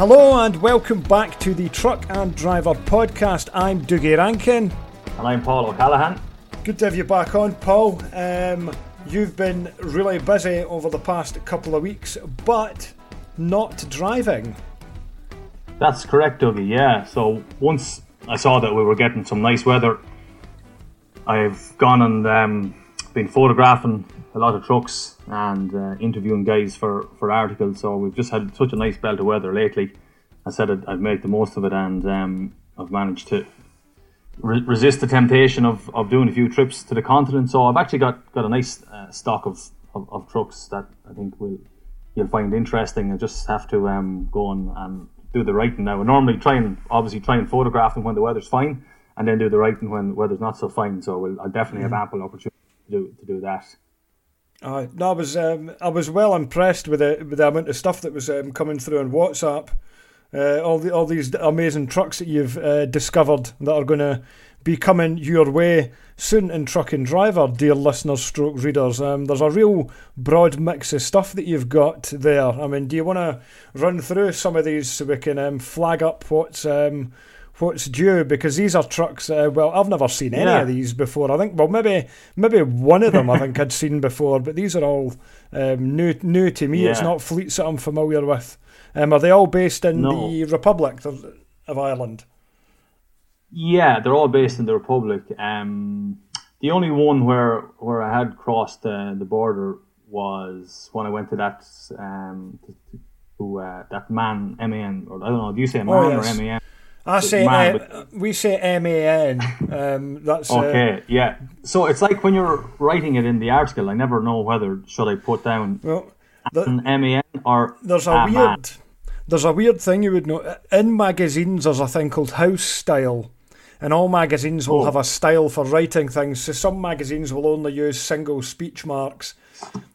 Hello and welcome back to the Truck and Driver podcast. I'm Dougie Rankin. And I'm Paul O'Callaghan. Good to have you back on, Paul. Um, you've been really busy over the past couple of weeks, but not driving. That's correct, Dougie, yeah. So once I saw that we were getting some nice weather, I've gone and um, been photographing a lot of trucks and uh, interviewing guys for, for articles. So we've just had such a nice belt of weather lately. I said I'd, I'd make the most of it, and um, I've managed to re- resist the temptation of, of doing a few trips to the continent. So I've actually got, got a nice uh, stock of, of, of, trucks that I think will you'll find interesting. I just have to um, go and, and do the writing now. I normally try and obviously try and photograph them when the weather's fine, and then do the writing when the weather's not so fine. So we'll, I'll definitely mm-hmm. have ample opportunity to do, to do that. Uh, no, I was um, I was well impressed with the with the amount of stuff that was um, coming through on WhatsApp. Uh, all the all these amazing trucks that you've uh, discovered that are going to be coming your way soon in Truck and Driver, dear listeners, stroke readers. Um, there's a real broad mix of stuff that you've got there. I mean, do you want to run through some of these so we can um, flag up what's um, what's due because these are trucks. Uh, well, I've never seen any yeah. of these before. I think well maybe maybe one of them I think I'd seen before, but these are all um, new new to me. Yeah. It's not fleets that I'm familiar with. Um, are they all based in no. the Republic of, of, Ireland? Yeah, they're all based in the Republic. Um, the only one where where I had crossed uh, the border was when I went to that um, to, to uh, that man M A N or I don't know. Do you say man oh, yes. or M A N? I say uh, we say M A N. Um, that's uh, okay. Uh, yeah. So it's like when you're writing it in the article. I never know whether should I put down well, an M A N or there's a, a weird. Man. There's a weird thing you would know in magazines. There's a thing called house style, and all magazines will oh. have a style for writing things. So some magazines will only use single speech marks,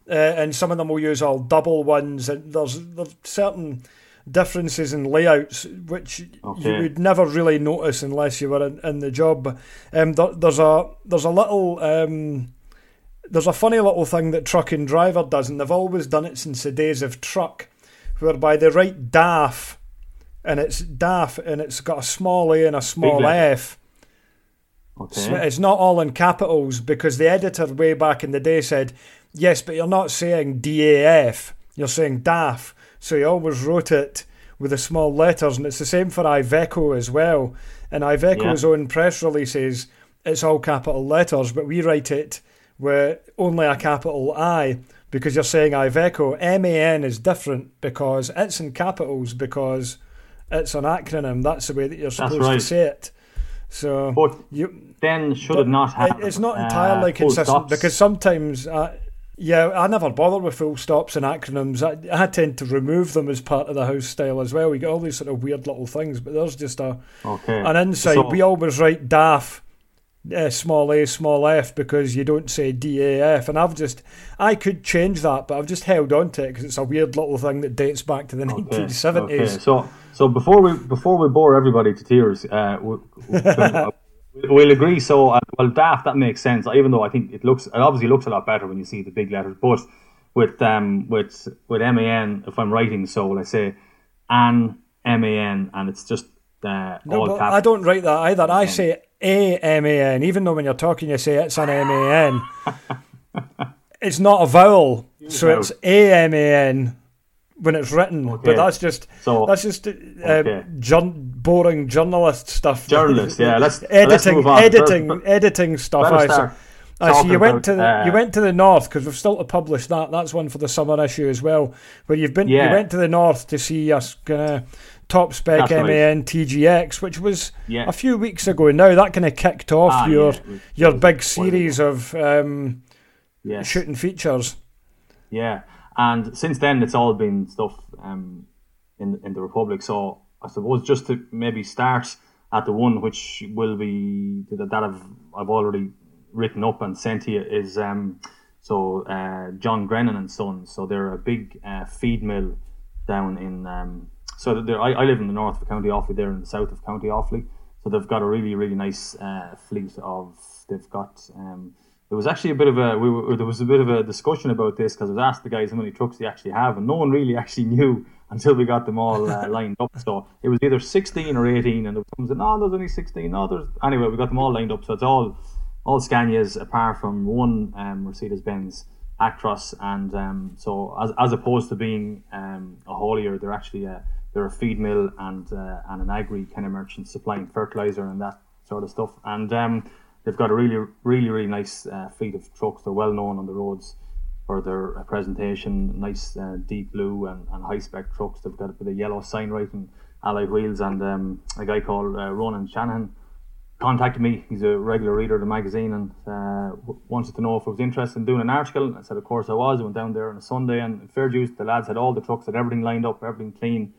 uh, and some of them will use all double ones. And there's there's certain differences in layouts, which okay. you would never really notice unless you were in, in the job. Um, there, there's a there's a little um, there's a funny little thing that Truck and Driver does, and they've always done it since the days of Truck, whereby they write DAF, and it's DAF, and it's got a small A and a small F. Okay. It's not all in capitals because the editor way back in the day said, yes, but you're not saying DAF, you're saying DAF. So he always wrote it with the small letters, and it's the same for Iveco as well. And Iveco's yeah. own press releases, it's all capital letters, but we write it with only a capital I because you're saying Iveco. MAN is different because it's in capitals because it's an acronym. That's the way that you're supposed right. to say it. So but you then should it not have? It's not entirely uh, consistent because sometimes. Uh, yeah, I never bother with full stops and acronyms. I, I tend to remove them as part of the house style as well. We get all these sort of weird little things, but there's just a okay. an insight. So, we always write DAF, uh, small a, small f, because you don't say DAF. And I've just, I could change that, but I've just held on to it because it's a weird little thing that dates back to the okay. 1970s. Okay. So, so before we before we bore everybody to tears, uh, we, we, We'll agree. So, uh, well, daft that makes sense. Even though I think it looks, it obviously looks a lot better when you see the big letters. But with um with with M A N, if I'm writing, so let's say an M A N, and it's just uh, no, all I don't write that either. I say A M A N, even though when you're talking you say it's an M A N. it's not a vowel, so it's A M A N when it's written. Okay. But that's just so, that's just uh, okay. boring journalist stuff. Journalist, yeah. Let's editing, let's editing, editing stuff. I, so, I so you went to the, uh, you went to the north because we've still to publish that. That's one for the summer issue as well. Where you've been, yeah. you went to the north to see us of top spec MAN right. TGX, which was yeah. a few weeks ago. Now that kind of kicked off ah, your yeah. your big series of um, yes. shooting features. Yeah, and since then, it's all been stuff um, in in the Republic. So I suppose just to maybe start at the one which will be that, I've I've already written up and sent to you is um, so uh, John Grennan and Sons. So they're a big uh, feed mill down in um, so I, I live in the north of County Offaly. They're in the south of County Offaly. So they've got a really really nice uh, fleet of they've got um, there was actually a bit of a we were, there was a bit of a discussion about this because I was asked the guys how many trucks they actually have, and no one really actually knew until we got them all uh, lined up. So it was either 16 or 18, and there was said, no, there's only 16. No, there's anyway. We got them all lined up, so it's all all Scanias apart from one um, Mercedes Benz Actros, and um, so as, as opposed to being um, a haulier, they're actually a they're a feed mill and uh, and an agri kind of merchant supplying fertilizer and that sort of stuff, and um, they've got a really really really nice uh, fleet of trucks. They're well known on the roads for their uh, presentation, nice uh, deep blue and, and high spec trucks. They've got a bit of yellow sign writing, alloy wheels, and um, a guy called uh, Ronan Shanahan contacted me. He's a regular reader of the magazine and uh, wanted to know if I was interested in doing an article. I said, of course I was. I went down there on a Sunday and fair juice, the lads had all the trucks, had everything lined up, everything clean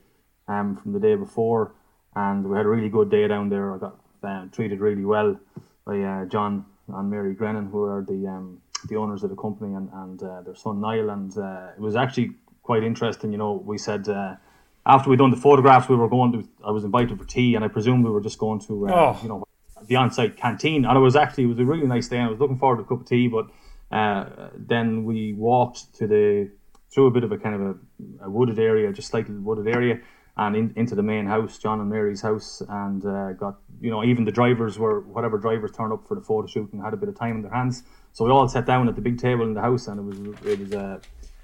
um, from the day before. And we had a really good day down there. I got uh, treated really well by uh, John and Mary Grennan, who are the um, the owners of the company, and, and uh, their son Niall. And uh, it was actually quite interesting. You know, we said uh, after we'd done the photographs, we were going to. I was invited for tea, and I presume we were just going to, oh. you know, the on-site canteen, and it was actually it was a really nice day. and I was looking forward to a cup of tea, but uh, then we walked to the through a bit of a kind of a, a wooded area, just slightly wooded area, and in, into the main house, John and Mary's house, and uh, got you know even the drivers were whatever drivers turned up for the photo shoot and had a bit of time in their hands. So we all sat down at the big table in the house, and it was it was uh,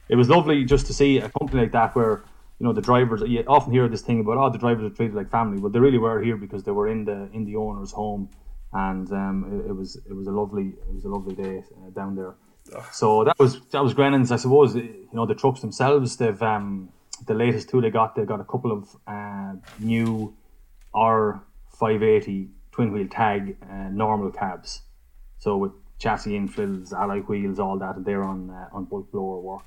it was lovely just to see a company like that where you know the drivers you often hear this thing about oh the drivers are treated like family. Well they really were here because they were in the in the owner's home and um, it, it, was it was a lovely it was a lovely day uh, down there. So that was that was Grennan's I suppose you know the trucks themselves they've um, the latest two they got they got a couple of uh, new R580 twin wheel tag uh, normal cabs so with chassis infills alloy wheels all that they're on uh, on bulk blower work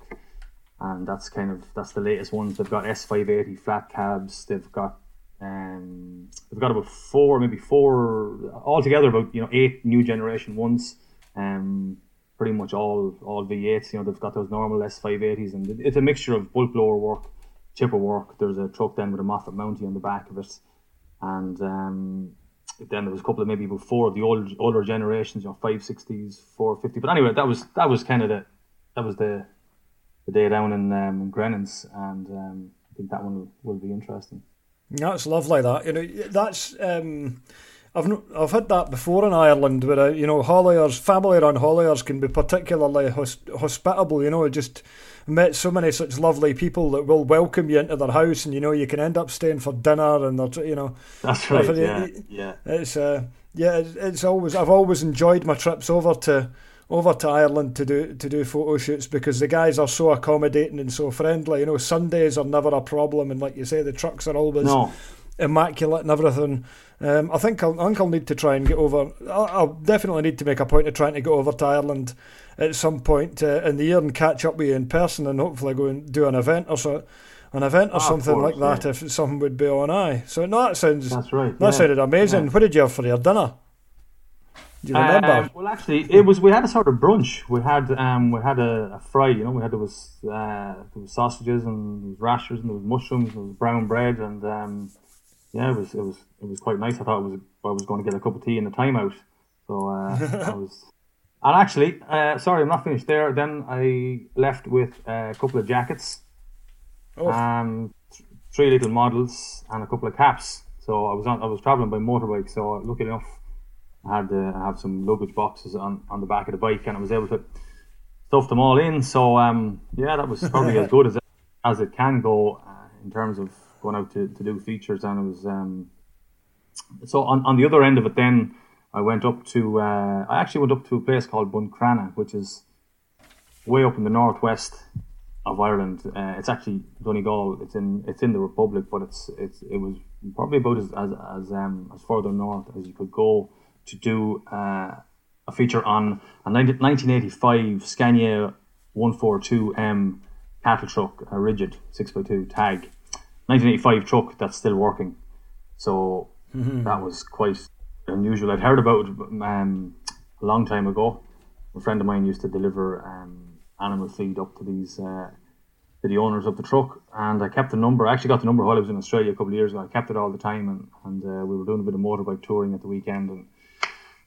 and that's kind of that's the latest ones. They've got S580 flat cabs. They've got um, they've got about four, maybe four altogether, about you know eight new generation ones. Um, pretty much all all V8s. You know they've got those normal S580s, and it's a mixture of bulk blower work, chipper work. There's a truck then with a Moffett Mounty on the back of it, and um, then there was a couple of maybe before the old older generations, you know, 560s, 450. But anyway, that was that was kind of the that was the the day down in, um, and um, I think that one will, will be interesting. That's lovely. That you know, that's um, I've I've had that before in Ireland, where uh, you know, hauliers, family-run hauliers can be particularly hospitable. You know, I just met so many such lovely people that will welcome you into their house, and you know, you can end up staying for dinner, and they're you know, that's right. Yeah, yeah. It's uh, yeah, it's always I've always enjoyed my trips over to over to Ireland to do to do photo shoots because the guys are so accommodating and so friendly. You know, Sundays are never a problem, and like you say, the trucks are always no. Immaculate and everything. Um, I think I'll, I think I'll need to try and get over. I'll, I'll, definitely need to make a point of trying to get over to Ireland at some point uh, in the year and catch up with you in person, and hopefully go and do an event or so. An event or ah, something course, like that, yeah. if something would be on eye. So no, that sounds that's right. That yeah. sounded amazing. Yeah. What did you have for your dinner? Do you remember? Um, well, actually, it was we had a sort of brunch. We had um, we had a, a fry. You know, we had there was uh, there was sausages and there was rashers and there was mushrooms and there was brown bread and um, yeah, it was it was it was quite nice. I thought it was I was going to get a cup of tea in the timeout, so uh, I was. And actually, uh, sorry, I'm not finished there. Then I left with a couple of jackets, oh. um, th- three little models, and a couple of caps. So I was on, I was traveling by motorbike. So lucky enough, I had to have some luggage boxes on, on the back of the bike, and I was able to stuff them all in. So um, yeah, that was probably as good as it, as it can go uh, in terms of going out to, to do features. And it was um, so on, on the other end of it. Then I went up to uh, I actually went up to a place called Buncrana, which is way up in the northwest of Ireland. Uh, it's actually Donegal. It's in it's in the Republic, but it's it's it was probably about as as as, um, as further north as you could go to do uh, a feature on a 1985 Scania 142M cattle truck, a rigid 6x2 tag. 1985 truck that's still working. So mm-hmm. that was quite unusual. I'd heard about it um, a long time ago. A friend of mine used to deliver um, animal feed up to these uh, to the owners of the truck, and I kept the number. I actually got the number while I was in Australia a couple of years ago. I kept it all the time, and, and uh, we were doing a bit of motorbike touring at the weekend, and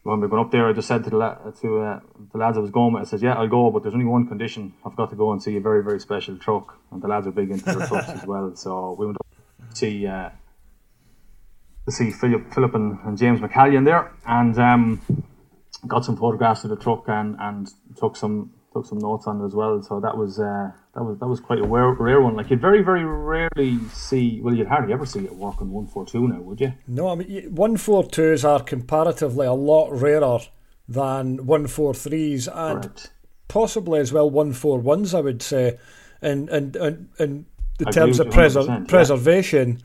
when we went up there, I just said to the la- to uh, the lads I was going with, I said, "Yeah, I'll go, but there's only one condition. I've got to go and see a very very special truck." And the lads are big into their trucks as well, so we went up to see uh, to see Philip, Philip and, and James McCallion there, and um, got some photographs of the truck and, and took some took some notes on it as well. So that was uh, that was that was quite a rare, rare one. Like you'd very very rarely see. Well, you'd hardly ever see it work on one four two now, would you? No, I mean one four twos are comparatively a lot rarer than one four threes and Correct. possibly as well one four ones. I would say, in in in, in the I terms of with you 100%, preser- yeah. preservation.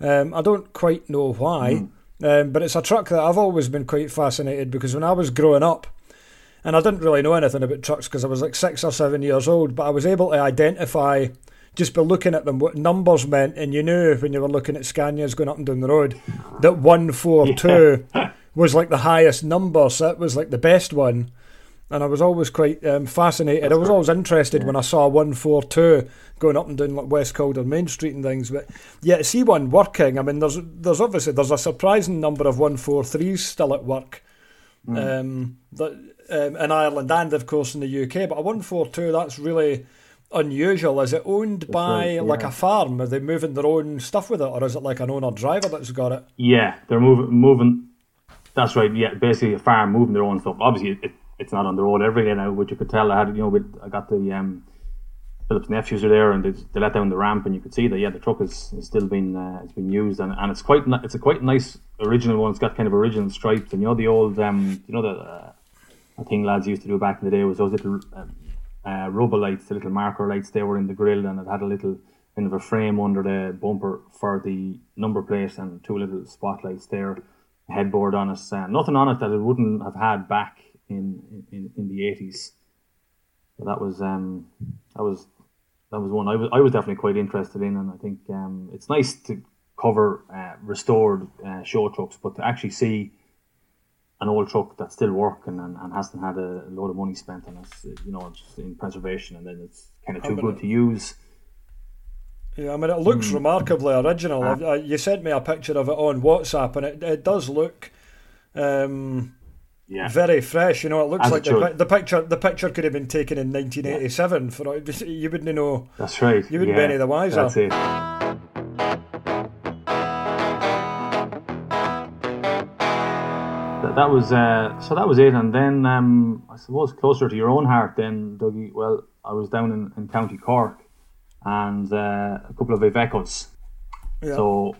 Um, I don't quite know why, Hmm. um, but it's a truck that I've always been quite fascinated because when I was growing up, and I didn't really know anything about trucks because I was like six or seven years old, but I was able to identify just by looking at them what numbers meant, and you knew when you were looking at Scanias going up and down the road that one four two was like the highest number, so it was like the best one. And I was always quite um, fascinated. I was always interested when I saw one four two going up and down like West Calder Main Street and things. But yeah, to see one working, I mean, there's there's obviously there's a surprising number of one four threes still at work um, that, um, in Ireland and of course in the UK. But a one four two that's really unusual. Is it owned by right, like a farm? Are they moving their own stuff with it, or is it like an owner driver that's got it? Yeah, they're moving moving. That's right. Yeah, basically a farm moving their own stuff. Obviously, it, it's not on the road every day now, but you could tell I had you know with, I got the um, Philip's nephews are there and they, they let down the ramp and you could see that yeah the truck is, is still been uh, it's been used and, and it's quite it's a quite nice original one. It's got kind of original stripes and you know the old um you know the uh, a thing lads used to do back in the day was those little um, uh, rubber lights, the little marker lights. They were in the grill and it had a little kind of a frame under the bumper for the number plate and two little spotlights there, headboard on it. Uh, nothing on it that it wouldn't have had back in in, in the eighties. So that was um that was that was one I was I was definitely quite interested in, and I think um it's nice to cover uh, restored uh, show trucks, but to actually see an old truck that's still working and, and hasn't had a load of money spent on it, you know, just in preservation, and then it's kind of too good to use. Yeah, I mean, it looks Hmm. remarkably original. Ah. I, I, you sent me a picture of it on WhatsApp, and it, it does look um, Yeah, very fresh. You know, it looks As like it the, the picture. The picture could have been taken in 1987. For you wouldn't know. that's right. You wouldn't be any the wiser. That, was uh, so. That was it, and then um, I suppose closer to your own heart, then Dougie. Well, I was down in, in County Cork, and uh, a couple of Ivecos. Yeah. So,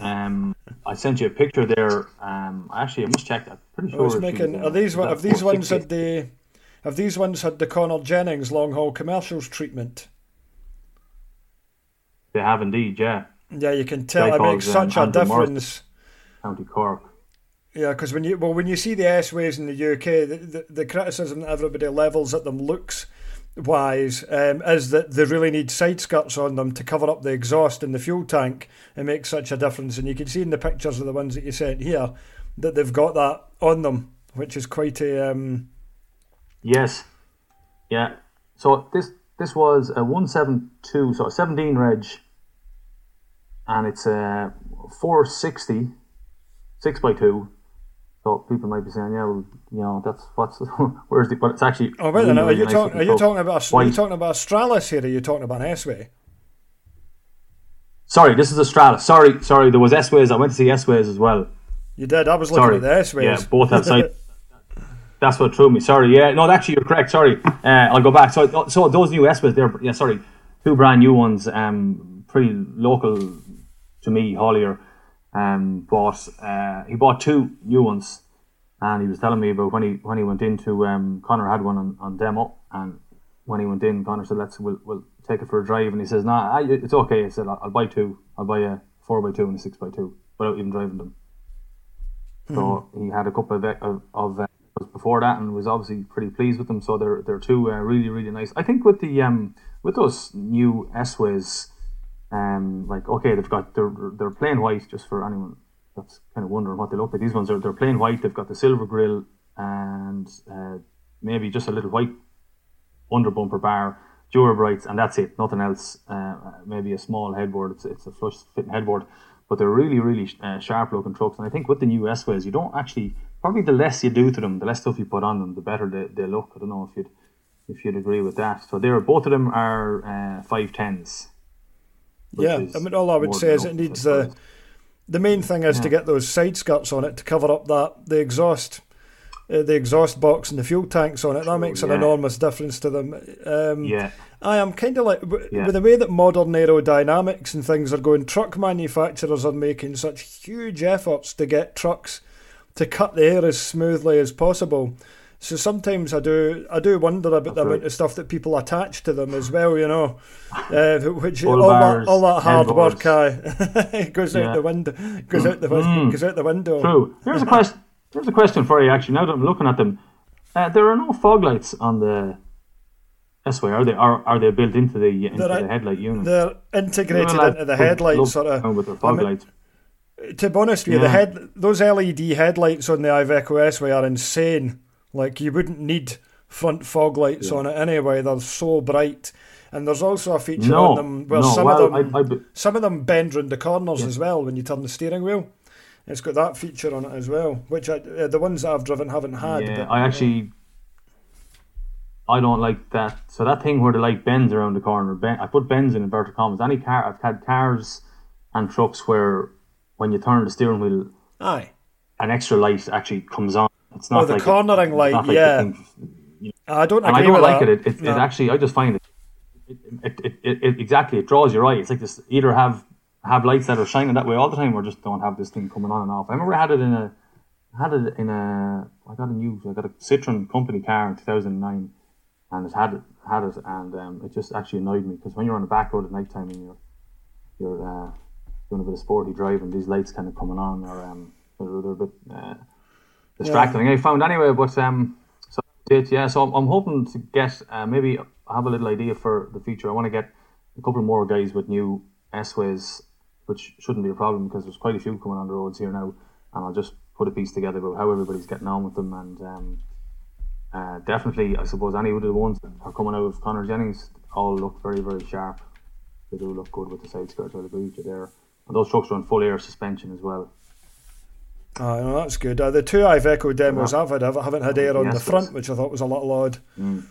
um, I sent you a picture there. Um, actually, I must check. I'm pretty I sure. was if making. Are these uh, one- have these ones had the? Have these ones had the Connor Jennings long haul commercials treatment? They have indeed, yeah. Yeah, you can tell it makes called, um, such a Andrew Morris. difference. County Cork. Yeah, because when you well when you see the S waves in the UK, the, the, the criticism that everybody levels at them looks wise um, is that they really need side skirts on them to cover up the exhaust in the fuel tank and make such a difference. And you can see in the pictures of the ones that you sent here that they've got that on them, which is quite a um, Yes. Yeah. So this this was a one seven two, so a seventeen reg, and it's a four sixty, six by two. So people might be saying, yeah, well, you know, that's what's where's the, but it's actually. Oh wait a really, minute, are really you nice talking? Are you talking about? Are you talking about a Stralis here? Or are you talking about an S way? Sorry, this is a Sorry, sorry, there was S ways. I went to see S ways as well. You did. I was looking Sorry. at the S ways. Yeah, both have side. That's what threw me. Sorry. Yeah, no, actually, you're correct. Sorry. Uh, I'll go back. So, so those new Espas, they're yeah, sorry, two brand new ones. Um, pretty local to me. Haulier, um, bought. Uh, he bought two new ones, and he was telling me about when he when he went into um, Connor had one on, on demo, and when he went in, Connor said, "Let's we'll, we'll take it for a drive," and he says, "Nah, I, it's okay." He said, "I'll, I'll buy two. I'll buy a four by two and a six by two without even driving them." So he had a couple of of, of uh, before that, and was obviously pretty pleased with them. So they're they're two uh, really really nice. I think with the um with those new S ways, um like okay they've got they're they're plain white just for anyone that's kind of wondering what they look like. These ones are they're plain white. They've got the silver grill and uh, maybe just a little white under bumper bar, Dura brights, and that's it. Nothing else. Uh, maybe a small headboard. It's it's a flush fitting headboard, but they're really really uh, sharp looking trucks. And I think with the new S ways, you don't actually probably the less you do to them, the less stuff you put on them, the better they, they look. I don't know if you'd if you'd agree with that. So they're both of them are uh, five tens. Yeah, I mean, all I would say is it needs the the main thing is yeah. to get those side skirts on it to cover up that the exhaust. Uh, the exhaust box and the fuel tanks on it that makes an yeah. enormous difference to them. Um, yeah, I am kind of like yeah. with the way that modern aerodynamics and things are going. Truck manufacturers are making such huge efforts to get trucks to cut the air as smoothly as possible. So sometimes I do I do wonder about That's the right. amount of stuff that people attach to them as well, you know, uh, which all, all that all that hard work uh, goes yeah. out the window goes out the mm. goes out the window. True. Here's a question. Here's a question for you. Actually, now that I'm looking at them, uh, there are no fog lights on the S-Way, are they? Are, are they built into the into the headlight unit? They're integrated into the headlights, sort of. With the fog I mean, lights to be honest with you, yeah. the head those LED headlights on the Iveco S-Way are insane. Like you wouldn't need front fog lights yeah. on it anyway. They're so bright. And there's also a feature no, on them where no, some well, of them I, I, some of them bend round the corners yeah. as well when you turn the steering wheel. It's got that feature on it as well, which I, uh, the ones that I've driven haven't had. Yeah, but, I actually I don't like that. So that thing where the light bends around the corner, ben, I put bends in inverted commas. Any car I've had cars and trucks where when you turn the steering wheel, aye, an extra light actually comes on it's not oh, the like cornering light, like yeah. Thing, you know. I don't. And I don't like that. it. It, it, no. it, actually, I just find it it, it, it, exactly. It draws your eye. It's like this. Either have have lights that are shining that way all the time, or just don't have this thing coming on and off. I remember I had it in a had it in a. I got a new. I got a Citroen company car in two thousand nine, and it had it had it, and um, it just actually annoyed me because when you're on the back road at night time and you're you're uh, doing a bit of sporty driving, these lights kind of coming on, or um, they're, they're a bit. Uh, distracting. Yeah. I found anyway, but um, so it, yeah. So I'm, I'm hoping to get uh, maybe I have a little idea for the future. I want to get a couple more guys with new S-Ways, which shouldn't be a problem because there's quite a few coming on the roads here now, and I'll just put a piece together about how everybody's getting on with them, and um, uh, definitely, I suppose any of the ones that are coming out of Connor Jennings all look very, very sharp. They do look good with the side skirts. I agree with you there. And those trucks are on full air suspension as well. Oh, no, that's good. Uh, the two Iveco demos. I've had, I haven't had air on yes, the front, which I thought was a little odd. Mm.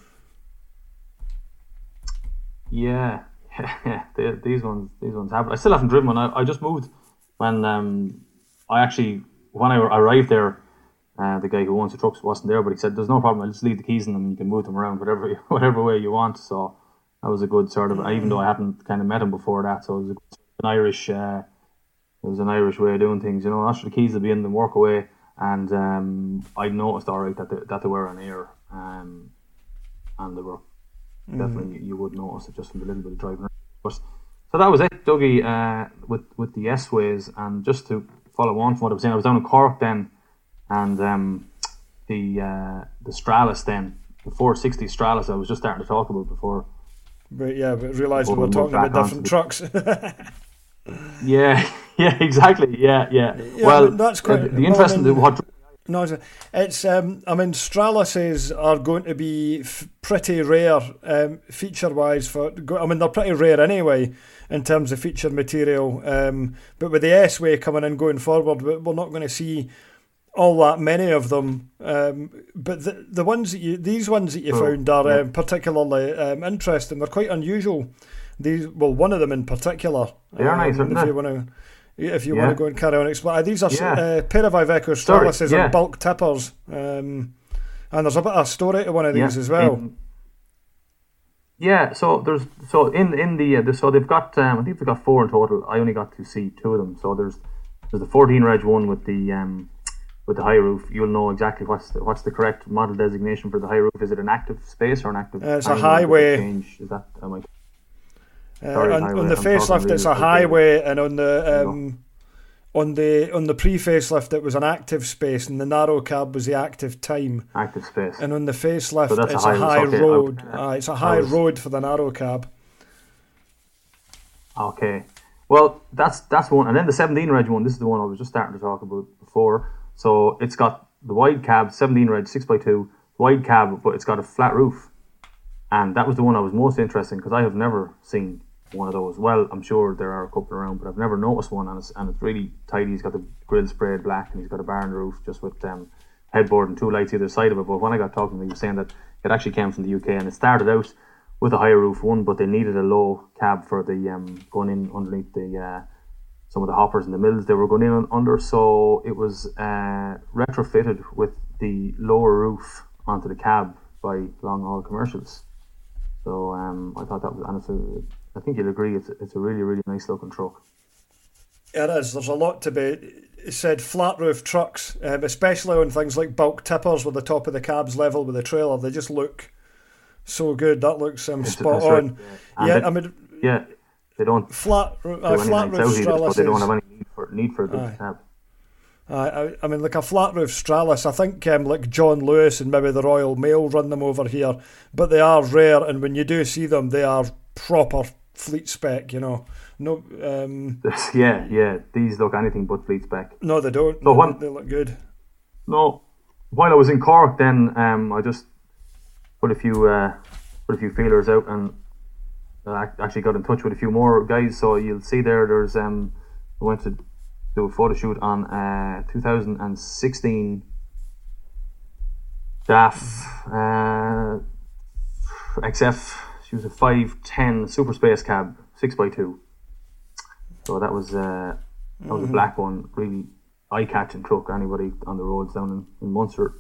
Yeah, these ones, these ones have. I still haven't driven one. I, I just moved when um, I actually when I arrived there. Uh, the guy who owns the trucks wasn't there, but he said, "There's no problem. I'll just leave the keys in them, and you can move them around whatever whatever way you want." So that was a good sort of. Even though I hadn't kind of met him before that, so it was a, an Irish. Uh, it was an Irish way of doing things. You know, the keys would be in them, work away, and um, I noticed all right that they, that they were on air, um, and they were mm. definitely you would notice it just from the little bit of driving. But so that was it, Dougie, uh, with with the S ways, and just to follow on from what I was saying, I was down in Cork then, and um, the uh, the Stralis then, the 460 Stralis, I was just starting to talk about before. But yeah, but realising we're talking about different trucks. yeah, yeah, exactly. Yeah, yeah. yeah well, that's quite the, the interesting. Well, I mean, what no, it's. Um, I mean, Stralises are going to be f- pretty rare um, feature-wise. For I mean, they're pretty rare anyway in terms of feature material. Um, but with the S-Way coming in going forward, we're not going to see all that many of them. Um, but the the ones that you, these ones that you oh, found are yeah. um, particularly um, interesting. They're quite unusual. These, well, one of them in particular. They are nice, want to if you yeah. want to go and carry on explain. These are yeah. uh, pair of Iveco Stralises yeah. and bulk tippers. Um, and there's a bit of story to one of these yeah. as well. In, yeah, so there's so in in the, uh, the so they've got um, I think they've got four in total. I only got to see two of them. So there's there's the 14 reg one with the um, with the high roof. You'll know exactly what's the, what's the correct model designation for the high roof. Is it an active space or an active? Uh, it's a highway. Change is that? Am I uh, on, on, the facelift, it's a highway, and on the um, on the on the pre facelift, it was an active space, and the narrow cab was the active time. Active space. And on the facelift, so it's a high, okay. road. Uh, it's a high was... road for the narrow cab. Okay. Well, that's that's one, and then the 17 reg one. This is the one I was just starting to talk about before. So it's got the wide cab, 17 reg, six x two, wide cab, but it's got a flat roof, and that was the one I was most interested in because I have never seen one of those. Well, I'm sure there are a couple around, but I've never noticed one, and it's, and it's really tidy. He's got the grill sprayed black, and he's got a bar the roof just with um, headboard and two lights either side of it. But when I got talking, to him, he was saying that it actually came from the UK and it started out with a higher roof one, but they needed a low cab for the um, going in underneath the uh, some of the hoppers and the mills they were going in under. So it was uh, retrofitted with the lower roof onto the cab by long haul commercials. So um, I thought that was, and it's a, I think you'll agree, it's, it's a really, really nice looking truck. It is. There's a lot to be said. Flat roof trucks, um, especially on things like bulk tippers, where the top of the cab's level with the trailer, they just look so good. That looks um, spot on. Right, yeah, yeah I mean, yeah, they don't flat uh, flat roof Stralis. They don't have any need for need for a good cab. I, I mean, like a flat roof Stralis, I think um, like John Lewis and maybe the Royal Mail run them over here, but they are rare, and when you do see them, they are proper fleet spec, you know. No, um, yeah, yeah, these look anything but fleet spec. No, they don't. So no, when, they look good. No, while I was in Cork, then um, I just put a few uh, put a few feelers out and I actually got in touch with a few more guys. So you'll see there. There's um, I went to do a photo shoot on uh, 2016 DAF uh, XF. She was a 510 Super Space cab, 6x2. So that was uh, that was mm-hmm. a black one, really eye-catching truck. Anybody on the roads down in, in Munster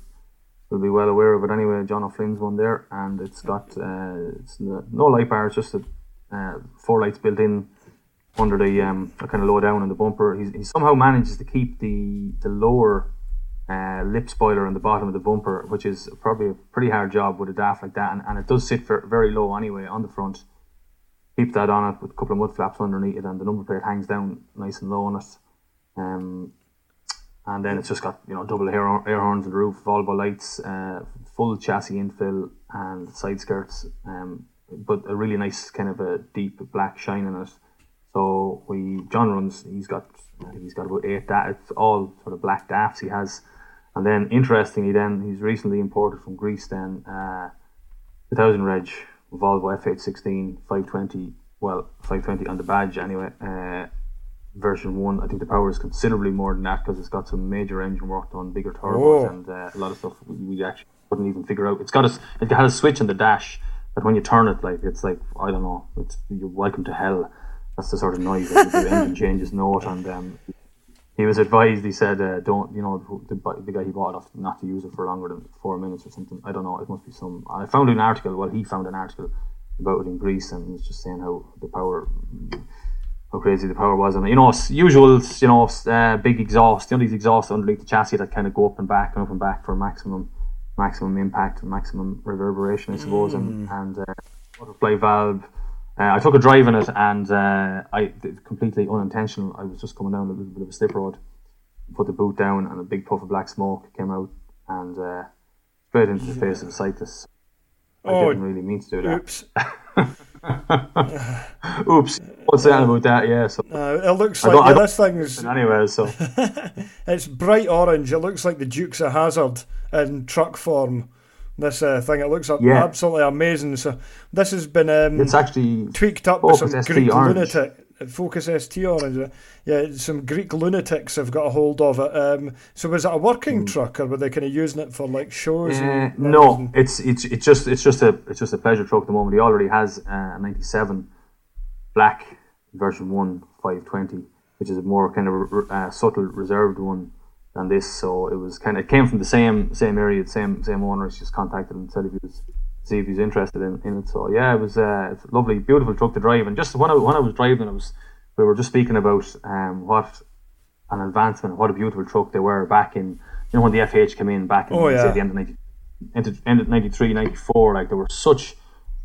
will be well aware of it. Anyway, John O'Flynn's one there, and it's got uh, it's no light bars, just a, uh, four lights built in under the um, kind of low down on the bumper. He's, he somehow manages to keep the the lower uh, lip spoiler on the bottom of the bumper, which is probably a pretty hard job with a DAF like that, and, and it does sit for very low anyway on the front. Keep that on it with a couple of mud flaps underneath it, and the number plate hangs down nice and low on it. Um, and then it's just got you know double air, air horns on the roof, Volvo lights, uh, full chassis infill, and side skirts. Um, but a really nice kind of a deep black shine in it. So we John runs. He's got I think he's got about eight. That it's all sort of black DAFs he has. And then interestingly, then he's recently imported from Greece. Then uh, 2000 reg Volvo FH16 520. Well, 520 on the badge anyway. Uh, version one. I think the power is considerably more than that because it's got some major engine work done, bigger turbos, oh. and uh, a lot of stuff we, we, actually couldn't even figure out. It's got a it has a switch in the dash that when you turn it, like it's like I don't know, it's you're welcome to hell that's the sort of noise that the engine changes note. And um, he was advised. He said, uh, "Don't you know the, the guy he bought it off not to use it for longer than four minutes or something." I don't know. It must be some. I found an article. Well, he found an article about it in Greece, and he was just saying how the power. How crazy the power was, and you know, usual, you know, uh, big exhaust. You know, these exhausts underneath the chassis that kind of go up and back and up and back for maximum, maximum impact and maximum reverberation, I suppose. Mm. And and uh, butterfly valve, uh, I took a drive in it, and uh, I completely unintentional. I was just coming down a little bit of a slip road, put the boot down, and a big puff of black smoke came out, and uh, straight into the face of the cyclist. I oh, didn't really mean to do that. Oops. oops. What's that about that? Yeah. So uh, it looks like yeah, this thing is anyway. So it's bright orange. It looks like the Dukes of Hazzard in truck form this uh, thing. It looks yeah. absolutely amazing. So this has been um, it's actually tweaked up with some Greek orange. lunatic. Focus ST orange. Yeah, some Greek lunatics have got a hold of it. Um, so was it a working mm. truck, or were they kind of using it for like shows? Uh, no, it's it's it's just it's just a it's just a pleasure truck at the moment. He already has a '97 black version one 520, which is a more kind of uh, subtle reserved one than this. So it was kind of it came from the same same area, the same same owners. Just contacted him and said if he was see if he's interested in, in it. So yeah, it was uh, a lovely, beautiful truck to drive. And just when I when I was driving, it was we were just speaking about um, what an advancement, what a beautiful truck they were back in you know when the FH came in back in oh, yeah. say, the end of 90, end, end of 93, 94, like there were such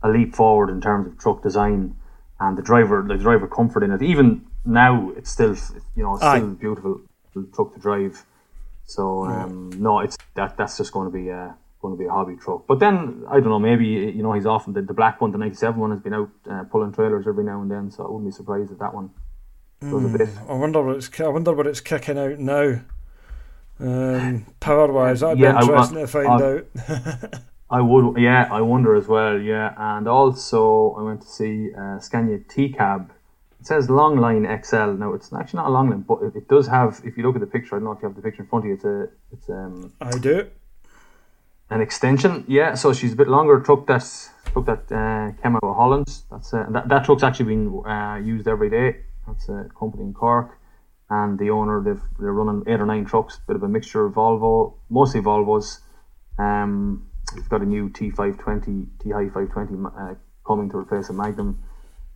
a leap forward in terms of truck design and the driver the driver comfort in it. Even now, it's still you know it's still beautiful truck to drive. So um, no, it's that that's just going to be a going to be a hobby truck. But then I don't know, maybe you know he's often the, the black one, the '97 one, has been out uh, pulling trailers every now and then. So I wouldn't be surprised if that one goes mm, a bit. I wonder what it's I wonder what it's kicking out now. Um, power wise, that'd yeah, be interesting I, I, to find I, out. I would, yeah, I wonder as well, yeah. And also, I went to see uh, Scania T Cab it says long line XL. Now it's actually not a long line, but it, it does have. If you look at the picture, I don't know if you have the picture in front of you. It's a it's um I do. an extension. Yeah, so she's a bit longer truck that's truck that uh, came out of Holland. That's uh, that, that truck's actually been uh, used every day. That's a company in Cork, and the owner they've, they're running eight or nine trucks, a bit of a mixture of Volvo, mostly Volvos. Um, we've got a new T520, T High 520 uh, coming to replace a Magnum,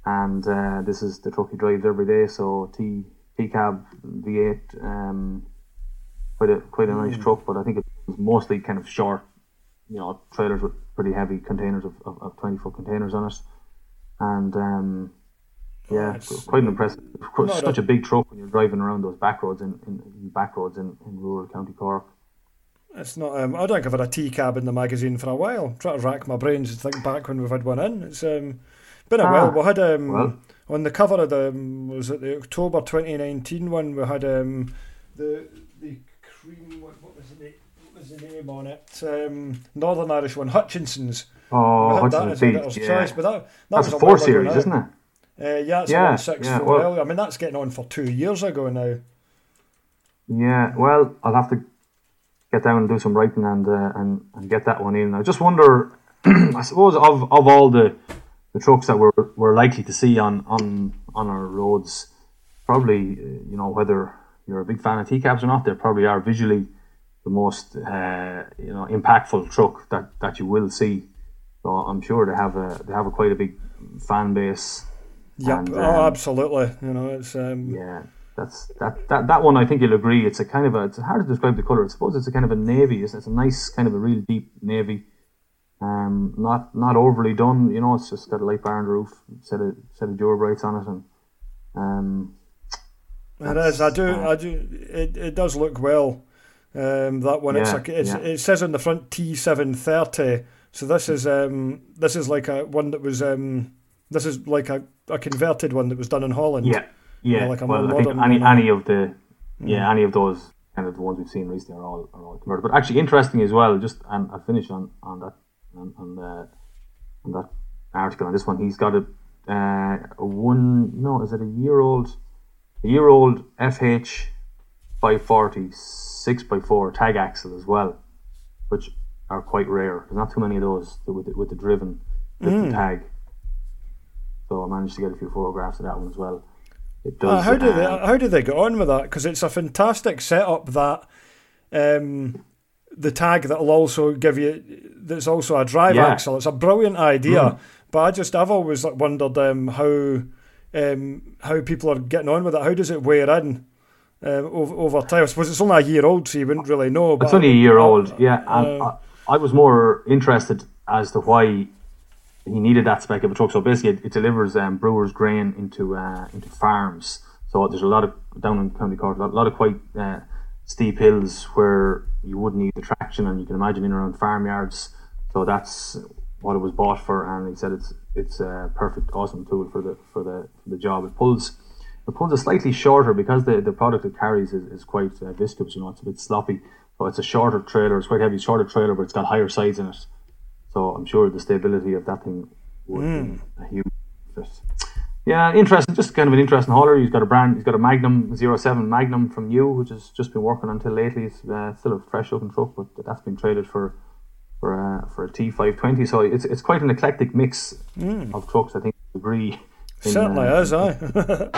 and uh, this is the truck he drives every day. So T T cab V8. Um, quite a quite a nice truck, but I think it's mostly kind of short you know trailers with pretty heavy containers of, of, of 20 foot containers on it and um, yeah That's- quite an impressive quite- Not such a- a big truck when you're driving around those back roads in, in, in back roads in, in rural county Cork It's not. Um, I don't think I've had a tea cab in the magazine for a while. trying to rack my brains and think back when we've had one in. It's um, been a Ah, while. We had um, well. on the cover of the um, was it the October 2019 one. We had um, the the cream. What, what was the name? What was the name on it? Um, Northern Irish one, Hutchinson's. Oh what's that as a yeah. choice, but that, that that's was a four series isn't it Uh, yeah, it's Yeah, six yeah, well- I mean, that's getting on for two years ago now. Yeah, well, I'll have to get down and do some writing and uh, and, and get that one in. I just wonder, I suppose, of, of all the the trucks that we're, we're likely to see on, on on our roads, probably you know whether you're a big fan of T cabs or not, they probably are visually the most uh, you know impactful truck that, that you will see. So I'm sure they have a they have a quite a big fan base. Yep. And, oh, um, absolutely. You know, it's um, Yeah, that's that, that that one. I think you'll agree. It's a kind of a. It's hard to describe the color. I suppose it's a kind of a navy. It's, it's a nice kind of a real deep navy. Um, not not overly done. You know, it's just got a light bar on the roof, set of set of door brights on it, and um, It is. I do. uh, I do. It, it does look well. Um, that one. it's Yeah, like it's, yeah. it says on the front T seven thirty. So this is um this is like a one that was um this is like a, a converted one that was done in Holland. yeah, yeah. like a well, I think any any of the yeah any of those kind of the ones we've seen recently are all are all converted. But actually interesting as well. Just and I'll finish on on that on, on the on that article on this one. He's got a uh, a one no is it a year old a year old FH 540 6 by 4 tag axle as well, which are quite rare. There's not too many of those with the, with the driven driven tag. So I managed to get a few photographs of that one as well. It does. Uh, how do they um, how do they get on with that? Because it's a fantastic setup that um, the tag that will also give you that's also a drive Yeah. axle. It's a brilliant idea, but I just I've always like, wondered um, how um, how people are getting on with it. How does it wear in um, over, over time? I suppose it's only a year old, so you wouldn't really know. But It's only a year old, yeah. And uh, I, I was more interested as to why he needed that spec of a truck. So basically, it, it delivers um, brewers' grain into uh, into farms. So there's a lot of down in County Cork, a lot, a lot of quite uh, steep hills where you wouldn't need the traction, and you can imagine in around farmyards. So that's what it was bought for, and he said it's it's a perfect, awesome tool for the for the for the job. It pulls it pulls a slightly shorter because the, the product it carries is, is quite uh, viscous. You know, it's a bit sloppy. So it's a shorter trailer. It's quite heavy, shorter trailer, but it's got higher sides in it. So I'm sure the stability of that thing would be a huge fit. Yeah, interesting. Just kind of an interesting hauler. He's got a brand. He's got a Magnum 07 Magnum from you, which has just been working until lately. It's uh, still a fresh looking truck, but that's been traded for for uh, for a T520. So it's it's quite an eclectic mix of trucks. I think agree. in, certainly uh, is, aye.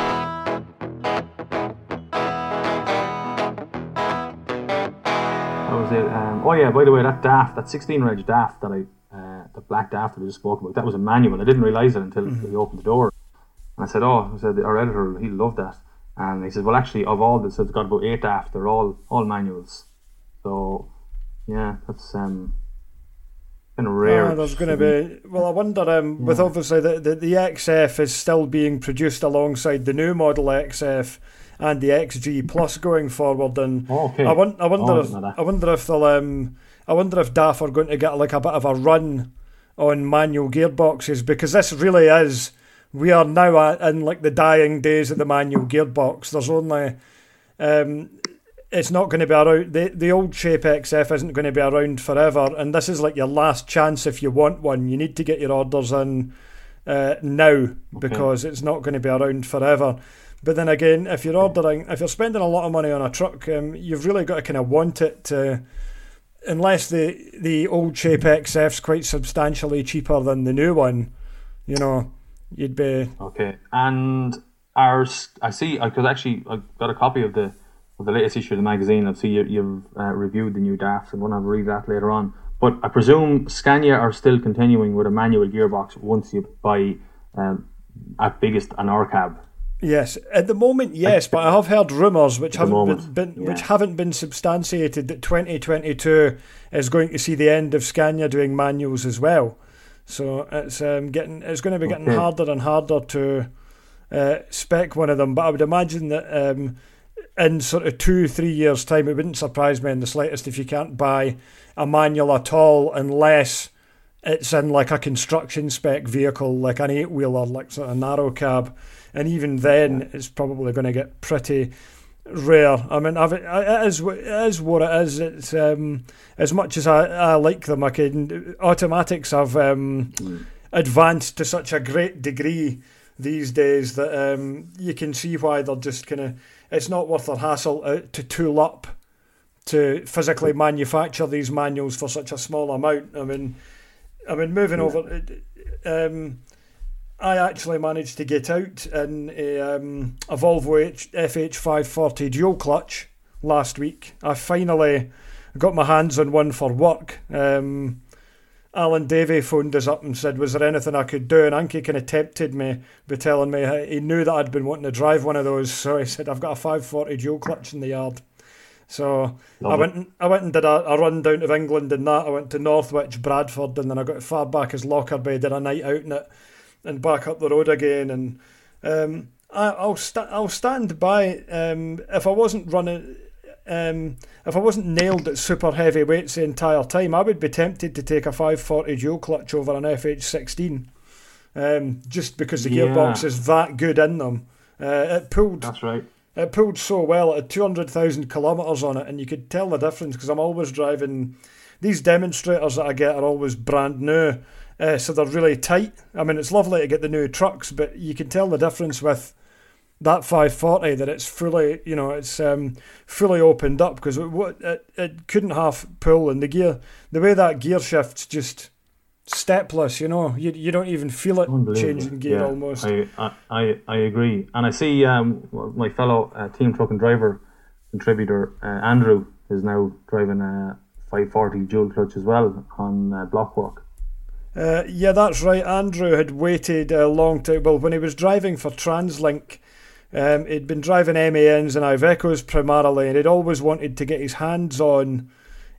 That was it. Um, oh yeah, by the way, that DAF, that 16 reg DAF that I, uh, the black DAF that I just spoke about, that was a manual. I didn't realise it until he opened the door. And I said, oh, I said our editor, he loved that. And he said, well, actually, of all this, it's got about eight Daft. They're all all manuals. So yeah, that's um, kind of rare. Ah, there's going to be. Well, I wonder. Um, With obviously the, the the XF is still being produced alongside the new model XF and the XG Plus going forward, and Oh, okay. I, won- I wonder Oh, I if that. I wonder if they'll um I wonder if DAF are going to get like a bit of a run on manual gearboxes because this really is. We are now at, in like the dying days of the manual gearbox. There's only um, it's not going to be around. The, the old Shape XF isn't going to be around forever, and this is like your last chance if you want one. You need to get your orders in uh, now because okay. it's not going to be around forever. But then again, if you're ordering, if you're spending a lot of money on a truck, um, you've really got to kind of want it to. Unless the the old Shape XF's quite substantially cheaper than the new one, you know, you'd be okay. And ours, I see, because actually I got a copy of the of the latest issue of the magazine. I see you, you've uh, reviewed the new DAF, and we'll have a read that later on. But I presume Scania are still continuing with a manual gearbox once you buy um, at biggest an R cab. Yes, at the moment, yes, but I have heard rumours which haven't moment, been, been yeah. which haven't been substantiated that 2022 is going to see the end of Scania doing manuals as well. So it's um, getting it's going to be getting harder and harder to uh, spec one of them. But I would imagine that um, in sort of two three years time, it wouldn't surprise me in the slightest if you can't buy a manual at all unless it's in like a construction spec vehicle, like an eight wheeler, like sort of narrow cab and even then, it's probably going to get pretty rare. I mean, I've, it is it is what it is. It's um, as much as I, I like them. I can automatics have um, mm. advanced to such a great degree these days that um, you can see why they're just kind of. It's not worth their hassle uh, to tool up to physically manufacture these manuals for such a small amount. I mean, I mean, moving yeah. over. Um, I actually managed to get out in a, um, a Volvo H- FH540 dual clutch last week. I finally got my hands on one for work. Um, Alan Davey phoned us up and said, Was there anything I could do? And Anki kind of tempted me by telling me he knew that I'd been wanting to drive one of those. So he said, I've got a 540 dual clutch in the yard. So I went, and, I went and did a, a, run down to England in that. I went to Northwich, Bradford, and then I got as far back as Lockerbie, did a night out in it and back up the road again. And um, I, will sta- I'll stand by um, if I wasn't running. Um, if I wasn't nailed at super heavy weights the entire time, I would be tempted to take a 540 dual clutch over an FH16, um, just because the yeah. gearbox is that good in them. Uh, it pulled. That's right. It pulled so well. Had 200,000 kilometres on it, and you could tell the difference because I'm always driving. These demonstrators that I get are always brand new. Uh, so they're really tight. I mean, it's lovely to get the new trucks, but you can tell the difference with that 540 that it's fully, you know, it's um, fully opened up because it, it, it couldn't half pull, and the gear, the way that gear shifts just stepless, you know, you you don't even feel it changing gear yeah, almost. I, I I agree, and I see um, my fellow uh, team truck and driver contributor uh, Andrew is now driving a 540 dual clutch as well on uh, Blockwalk. Uh, yeah, that's right. Andrew had waited a long time. Well, when he was driving for TransLink, um, he'd been driving MANs and Ivecos primarily, and he'd always wanted to get his hands on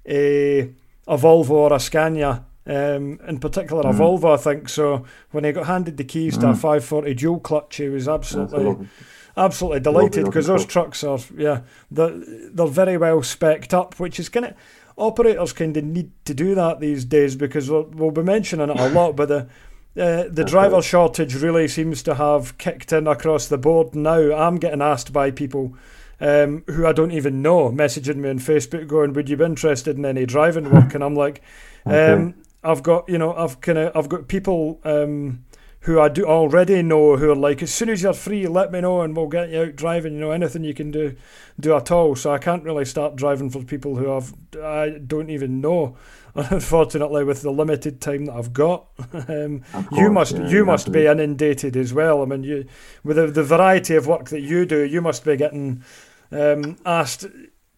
a, a Volvo or a Scania. Um, in particular, mm. a Volvo, I think. So when he got handed the keys mm. to a 540 dual clutch, he was absolutely, absolutely delighted because those trucks are, yeah, they're, they're very well specced up, which is kind of operators kind of need to do that these days because we'll, we'll be mentioning it a lot, but the uh, the driver shortage really seems to have kicked in across the board now. I'm getting asked by people um, who I don't even know messaging me on Facebook going, "Would you be interested in any driving work?" And I'm like, okay. um, "I've got you know I've kind of I've got people." Um, who I do already know who are like, as soon as you're free, let me know and we'll get you out driving. You know, anything you can do, do at all. So I can't really start driving for people who I've I don't even know. Unfortunately, with the limited time that I've got, um, course, you must yeah, you must be inundated as well. I mean, you with the, the variety of work that you do, you must be getting um, asked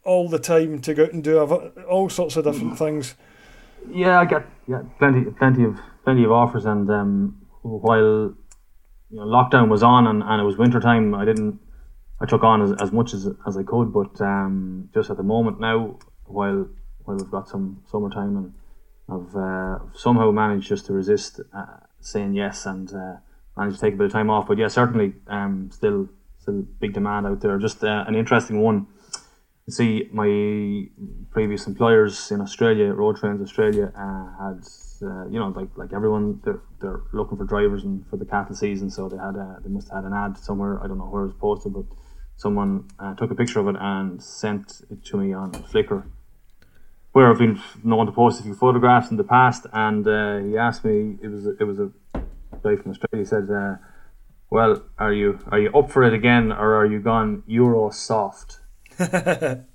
all the time to go out and do all sorts of different things. Yeah, I get yeah plenty plenty of plenty of offers and. Um, while you know, lockdown was on and, and it was winter time, I didn't. I took on as, as much as as I could, but um, just at the moment now, while while we've got some summertime and I've uh, somehow managed just to resist uh, saying yes and uh, managed to take a bit of time off. But yeah, certainly um, still still big demand out there. Just uh, an interesting one. See, my previous employers in Australia, Road Trains Australia, uh, had uh, you know, like like everyone, they're they're looking for drivers and for the cattle season. So they had a, they must have had an ad somewhere. I don't know where it was posted, but someone uh, took a picture of it and sent it to me on Flickr, where I've been known to post a few photographs in the past. And uh, he asked me, it was it was a guy from Australia He said, uh, "Well, are you are you up for it again, or are you gone Euro soft?"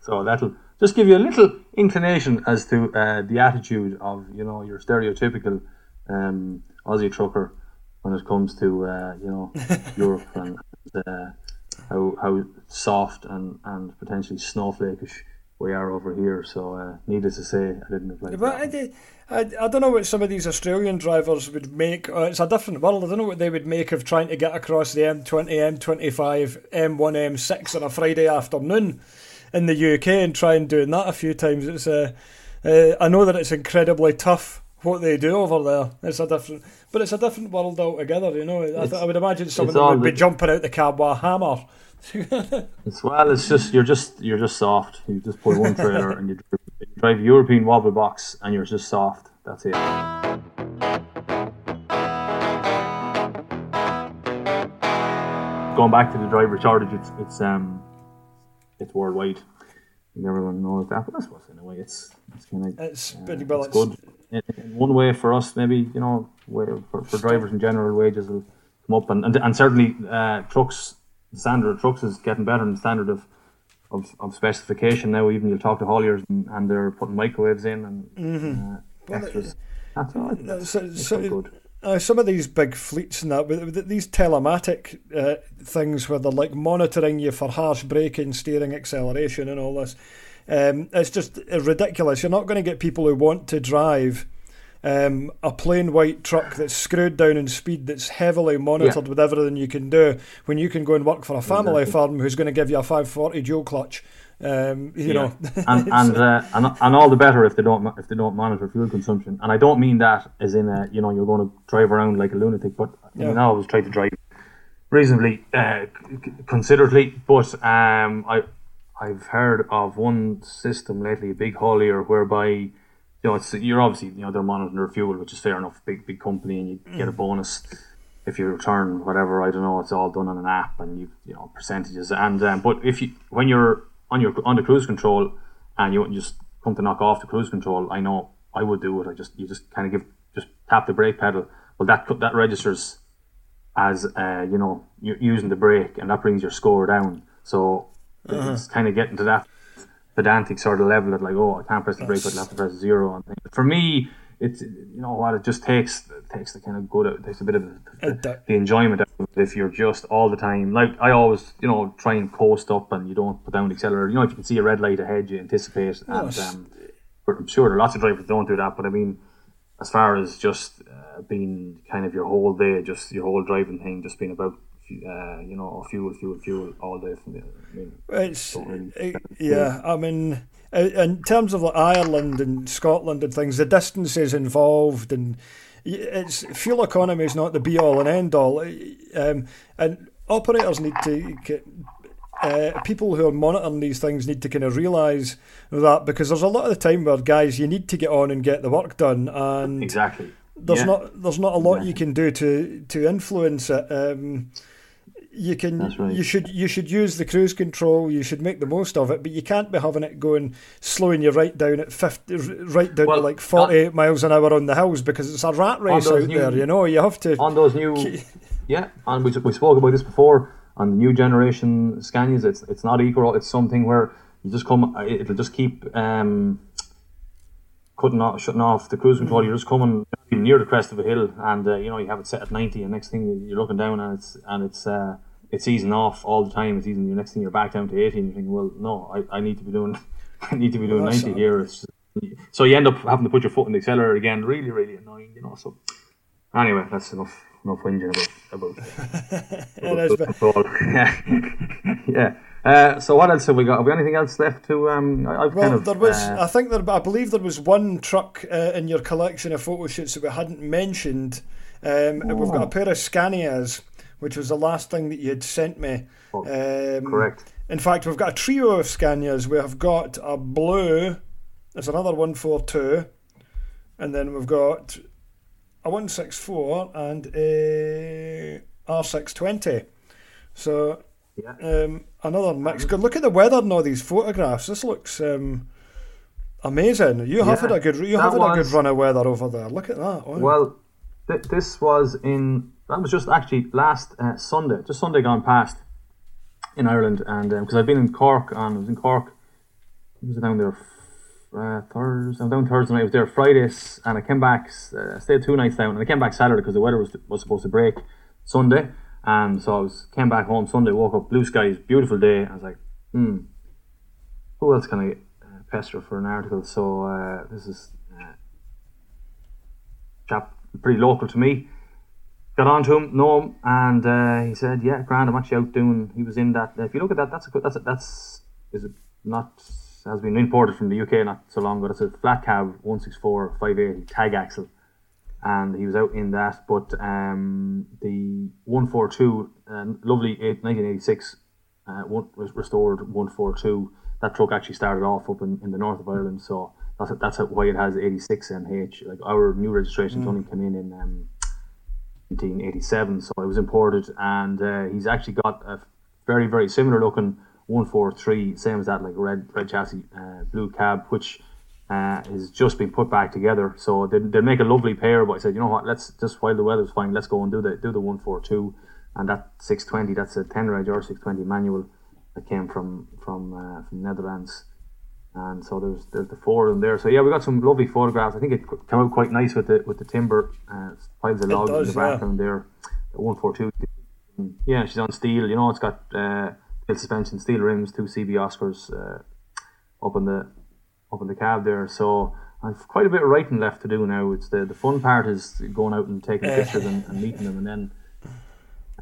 so that'll just give you a little inclination as to uh, the attitude of you know your stereotypical um, Aussie trucker when it comes to uh, you know Europe and uh, how how soft and, and potentially snowflakish we are over here. So, uh, needless to say, I didn't apply. But I, I, I don't know what some of these Australian drivers would make. Uh, it's a different world. I don't know what they would make of trying to get across the M20, M25, M1, M6 on a Friday afternoon in the UK and try and doing that a few times. It's uh, uh, I know that it's incredibly tough what they do over there. It's a different, but it's a different world altogether. You know, I, th- I would imagine some of them would be jumping out the cab with a hammer. it's well, it's just you're just you're just soft. You just put one trailer and you drive, you drive a European wobble box, and you're just soft. That's it. Going back to the driver shortage, it's it's um it's worldwide. Everyone knows that, but I suppose in a way it's it's kind of it's, uh, well, it's, good. In, in, one way for us, maybe you know, for, for drivers in general, wages will come up, and and, and certainly uh, trucks the standard of trucks is getting better and the standard of, of, of specification now. Even you'll talk to hauliers and, and they're putting microwaves in and mm-hmm. uh, extras. That's all. That's, so, so, good. Uh, some of these big fleets and that, with, these telematic uh, things where they're like monitoring you for harsh braking, steering, acceleration, and all this, um, it's just ridiculous. You're not going to get people who want to drive um, a plain white truck that's screwed down in speed, that's heavily monitored yeah. with everything you can do, when you can go and work for a family exactly. firm who's going to give you a 540 dual clutch. Um, you yeah. know, and and, uh, and and all the better if they don't if they don't monitor fuel consumption. And I don't mean that as in a you know you're going to drive around like a lunatic, but yeah. I mean I always try to drive reasonably uh, considerately. But um, I I've heard of one system lately, a big haulier, whereby you know, it's you're obviously you know they're monitoring their fuel, which is fair enough. Big big company, and you mm. get a bonus if you return whatever. I don't know. It's all done on an app, and you you know percentages. And um, but if you when you're on your on the cruise control and you just come to knock off the cruise control, I know I would do it. I just you just kind of give just tap the brake pedal. Well, that that registers as uh, you know you're using the brake, and that brings your score down. So uh-huh. it's kind of getting to that pedantic sort of level that like, oh, I can't press the brake, but I have to press zero. And things. for me, it's you know what it just takes it takes the kind of good it takes a bit of the, the enjoyment out of it if you're just all the time like I always you know try and coast up and you don't put down the accelerator you know if you can see a red light ahead you anticipate and um, I'm sure there are lots of drivers don't do that but I mean as far as just uh, being kind of your whole day just your whole driving thing just being about uh, you know, fuel, fuel, fuel all day from the. I mean, it's really it, yeah. I mean, in terms of like Ireland and Scotland and things, the distances involved and it's fuel economy is not the be all and end all, um, and operators need to. Uh, people who are monitoring these things need to kind of realise that because there's a lot of the time where guys you need to get on and get the work done and exactly there's yeah. not there's not a lot exactly. you can do to to influence it. Um, you can right. you should you should use the cruise control you should make the most of it but you can't be having it going slowing you right down at 50 right down well, to like 48 uh, miles an hour on the hills because it's a rat race out new, there you know you have to on those new yeah and we, we spoke about this before on the new generation Scanias it's it's not equal it's something where you just come it'll just keep um cutting off shutting off the cruise control mm. you're just coming near the crest of a hill, and uh, you know you have it set at ninety, and next thing you're looking down, and it's and it's uh, it's easing off all the time. It's easing. The next thing you're back down to eighty, and you're thinking, well, no, I, I need to be doing I need to be doing ninety here. It's, so you end up having to put your foot in the accelerator again. Really, really annoying, you know. So anyway, that's enough enough whinging about about. about yeah, yeah. Uh, so what else have we got? Have we anything else left to? Um, I've well, kind of, there was. Uh, I think there. I believe there was one truck uh, in your collection of photo shoots that we hadn't mentioned. Um, oh. We've got a oh. pair of Scanias, which was the last thing that you had sent me. Oh, um, correct. In fact, we've got a trio of Scanias. We have got a blue. There's another one four two, and then we've got a one six four and a R six twenty. So yeah. Um, another mix. Good. Look at the weather in all these photographs. This looks um, amazing. You have yeah, had a good. You have had was, a good run of weather over there. Look at that. Well, th- this was in that was just actually last uh, Sunday, just Sunday gone past in Ireland, and because um, I've been in Cork and I was in Cork, I was down there uh, Thursday. I'm down Thursday night. I was there Fridays, and I came back. Uh, stayed two nights down, and I came back Saturday because the weather was was supposed to break Sunday, and so I was came back home Sunday. Woke up, blue skies, beautiful day. I was like, hmm, who else can I uh, pester for an article? So uh, this is uh, chap pretty local to me. Got on to him, know him, and uh, he said, "Yeah, grand. I'm actually out doing." He was in that. If you look at that, that's a. That's a, that's is it not has been imported from the UK not so long ago. It's a flat cab 164 580 tag axle, and he was out in that. But um, the 142, uh, lovely 1986, uh, one, restored 142. That truck actually started off up in, in the north of Ireland, so that's that's why it has 86 NH. Like our new registrations mm. only came in in um, 1987, so it was imported, and uh, he's actually got a very very similar looking 143, same as that, like red red chassis, uh, blue cab, which uh, has just been put back together. So they they make a lovely pair. But I said, you know what, let's just while the weather's fine, let's go and do the do the 142, and that 620, that's a 10 reg or 620 manual that came from from uh, from Netherlands. And so there's there's the four of them there. So yeah, we got some lovely photographs. I think it came out quite nice with the with the timber uh, piles of logs does, in the background yeah. there. The 142. Yeah, she's on steel. You know, it's got uh, suspension, steel rims, two CB Oscars uh, up in the up in the cab there. So I've quite a bit of writing left to do now. It's the the fun part is going out and taking pictures and, and meeting them, and then.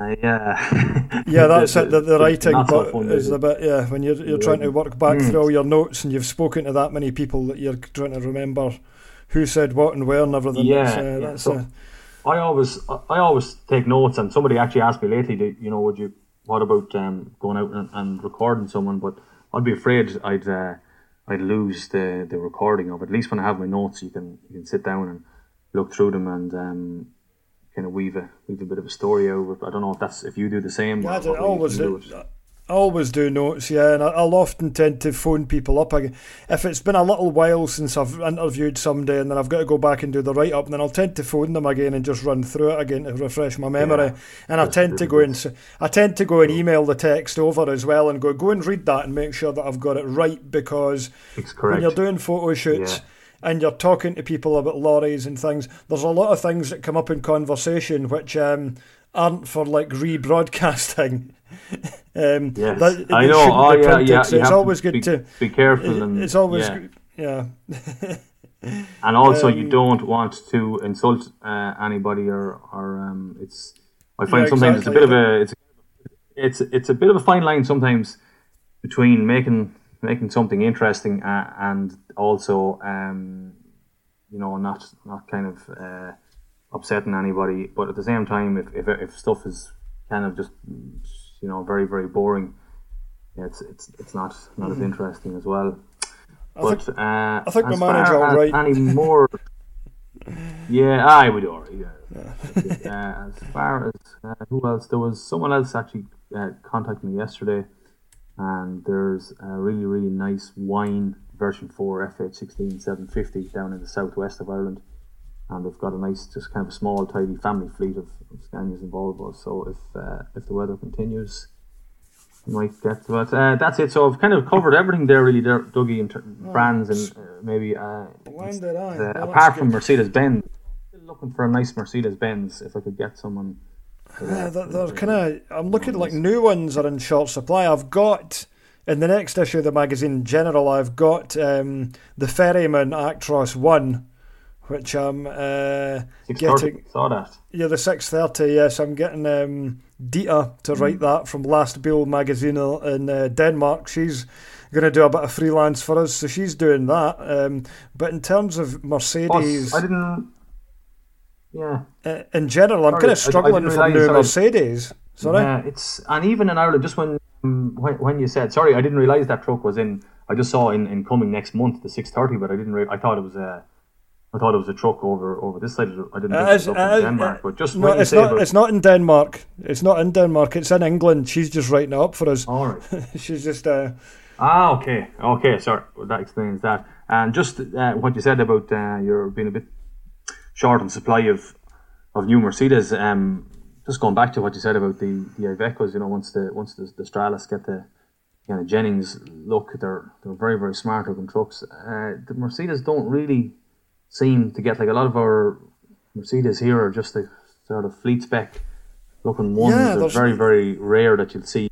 Uh, yeah, yeah, that's the, it. The, the writing but fun, is a bit yeah. When you're you're trying to work back mm. through all your notes and you've spoken to that many people that you're trying to remember who said what and where and everything. Yeah, that's, uh, yeah. So uh, I always I always take notes, and somebody actually asked me lately, you know, would you what about um, going out and, and, recording someone? But I'd be afraid I'd uh, I'd lose the, the recording of it. At least when I have my notes, you can you can sit down and look through them and um, kind of weave a weave a bit of a story over. I don't know if that's if you do the same. Yeah, I always do. It. I always do notes, yeah, and I'll often tend to phone people up again. If it's been a little while since I've interviewed somebody and then I've got to go back and do the write up, and then I'll tend to phone them again and just run through it again to refresh my memory. Yeah, and I tend to go and I tend to go and email the text over as well and go go and read that and make sure that I've got it right because when you're doing photo shoots. Yeah and you're talking to people about lorries and things, there's a lot of things that come up in conversation which um, aren't for like rebroadcasting. um, yes, that, I know. Oh, yeah, yeah. It's always good be, to be careful. And, it's always yeah. Good, yeah. and also, um, you don't want to insult uh, anybody, or or um, it's. I find yeah, sometimes exactly. it's a bit of a it's it's it's a bit of a fine line sometimes between making making something interesting uh, and also um, you know not not kind of uh, upsetting anybody, but at the same time, if, if, if stuff is kind of just you know very very boring, Yeah, it's it's it's not not mm-hmm. as interesting as well. I but think, uh, I think we manage all right. Any more? yeah, I would alright. Yeah. yeah. uh, as far as uh, who else, there was someone else actually uh, contacted me yesterday, and there's a really really nice wine version four FH16 750 down in the southwest of Ireland and they've got a nice, just kind of a small, tidy family fleet of, of Scanias and Volvos. So if uh, if the weather continues, we might get to it. Uh, that's it. So I've kind of covered everything there, really, there, Dougie, in ter- oh, brands and uh, maybe. Uh, when did I? Uh, apart from Mercedes Benz, looking for a nice Mercedes Benz. If I could get someone. Yeah, they're, they're kind of. I'm looking like new ones are in short supply. I've got in the next issue of the magazine in general. I've got um, the Ferryman Actros One which I'm uh, getting. Saw that. Yeah, the six thirty. Yes, I'm getting um, Dita to write mm. that from Lastbil magazine in uh, Denmark. She's going to do a bit of freelance for us, so she's doing that. Um, but in terms of Mercedes, I didn't. Yeah. Uh, in general, I'm kind of struggling for new sorry. Mercedes. Sorry. Yeah, it's and even in Ireland, just when um, when, when you said sorry, I didn't realize that truck was in. I just saw in, in coming next month the six thirty, but I didn't. Re- I thought it was a I thought it was a truck over over this side. I didn't think it was up in Denmark, but just no, it's not. It's not in Denmark. It's not in Denmark. It's in England. She's just writing it up for us. All right. She's just. Uh, ah, okay, okay. Sorry, well, that explains that. And just uh, what you said about uh, you're being a bit short on supply of of new Mercedes. Um, just going back to what you said about the the Ivecos, you know, once the once the, the Stralis get the kind of Jennings look, they're they're very very smart looking trucks. Uh, the Mercedes don't really seem to get like a lot of our Mercedes here are just the sort of fleet spec looking ones. Yeah, they're very very rare that you'll see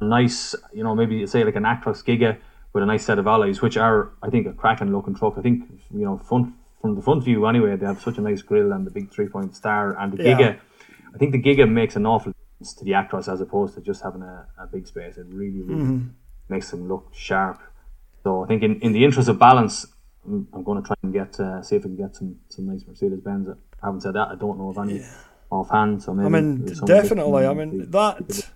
a nice, you know, maybe say like an Actros Giga with a nice set of alloys, which are I think a cracking looking truck. I think you know front from the front view anyway, they have such a nice grille and the big three point star and the Yeah. Giga. I think the Giga makes an awful difference to the Actros as opposed to just having a, a big space. It really, really Mm-hmm. makes them look sharp. So I think in, in the interest of balance, I'm, I'm going to try and get uh, see if I can get some some nice Mercedes Benz. I haven't said that. I don't know of any offhand. So maybe I mean, there's some that definitely. I mean that.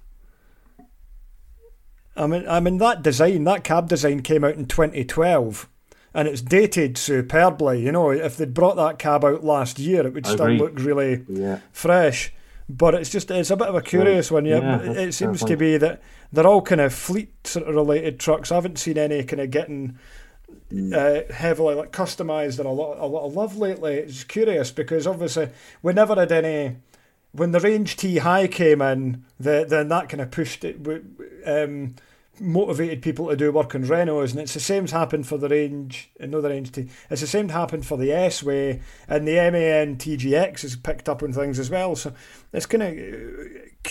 I mean, I mean that design, that cab design came out in 2012, and it's dated superbly. You know, if they'd brought that cab out last year, it would I still agree. look really Yeah. fresh. But it's just it's a bit of a curious one. Yeah, Yeah, it seems to be that they're all kind of fleet sort of related trucks. I haven't seen any kind of getting. Uh, heavily like customized and a lot a lot of love lately. It's curious because obviously we never had any when the range T high came in. The, then that kind of pushed it. Um, motivated people to do work on Renaults, and it's the same's happened for the range. Another range T. It's the same happened for the S way, and the MAN TGX has picked up on things as well. So it's kind of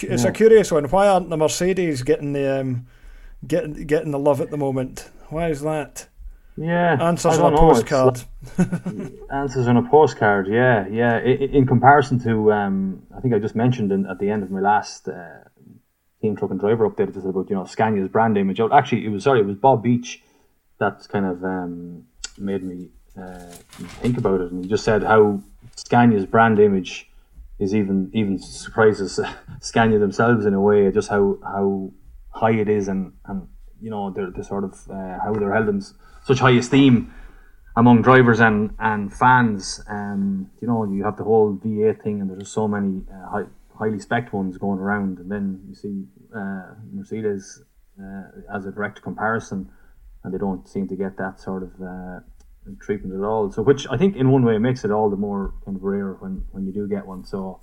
it's a curious one. Why aren't the Mercedes getting the um, getting getting the love at the moment? Why is that? Yeah. Answers on a know, postcard. Answers on a postcard, yeah, yeah. I- I- In comparison to, um, I think I just mentioned in, at the end of my last uh, team truck and driver update, just about you know Scania's brand image. Actually, it was sorry, it was Bob Beach that kind of um, made me uh, think about it, and he just said how Scania's brand image is even even surprises Scania themselves in a way, just how how high it is, and and you know the the sort of uh, how they're held in such high esteem among drivers and and fans. Um, you know, you have the whole V8 thing, and there's so many uh, high, highly spec ones going around, and then you see uh, Mercedes uh, as a direct comparison, and they don't seem to get that sort of uh, treatment at all. So, which I think in one way makes it all the more kind of rare when when you do get one. So.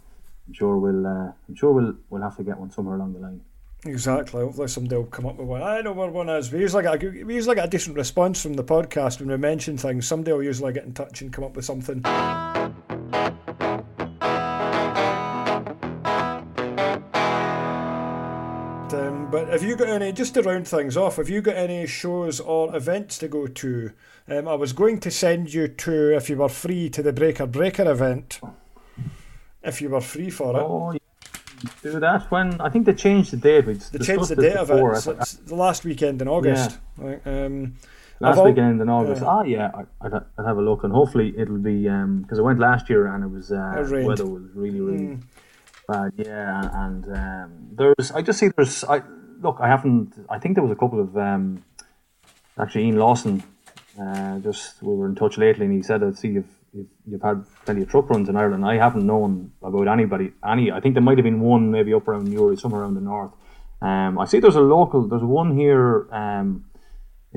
I'm sure we'll. Uh, I'm sure we'll. We'll have to get one somewhere along the line. Exactly. Hopefully somebody will come up with one. I know where one is. We usually get a, we usually get a decent response from the podcast when we mention things. Somebody will usually get in touch and come up with something. Um, but have you got any, just to round things off, have you got any shows or events to go to? Um, I was going to send you to, if you were free, to the Breaker Breaker event. If you were free for it. Oh. Do that when I think they changed the date. We They changed the date of it. It's, it's the last weekend in August. Like, um, last I've weekend in August. yeah. Ah, yeah, I, I'd, I'd have a look, and hopefully it'll be because I went last year and it was uh, It weather was really really Mm. bad. Yeah, and um, there's I just see there's I look I haven't I think there was a couple of um, actually Ian Lawson. Uh, just we were in touch lately, and he said, "I'd see you've, you've you've had plenty of truck runs in Ireland. I haven't known about anybody. Any, I think there might have been one maybe up around Newry, somewhere around the north. Um, I see there's a local. There's one here. Um,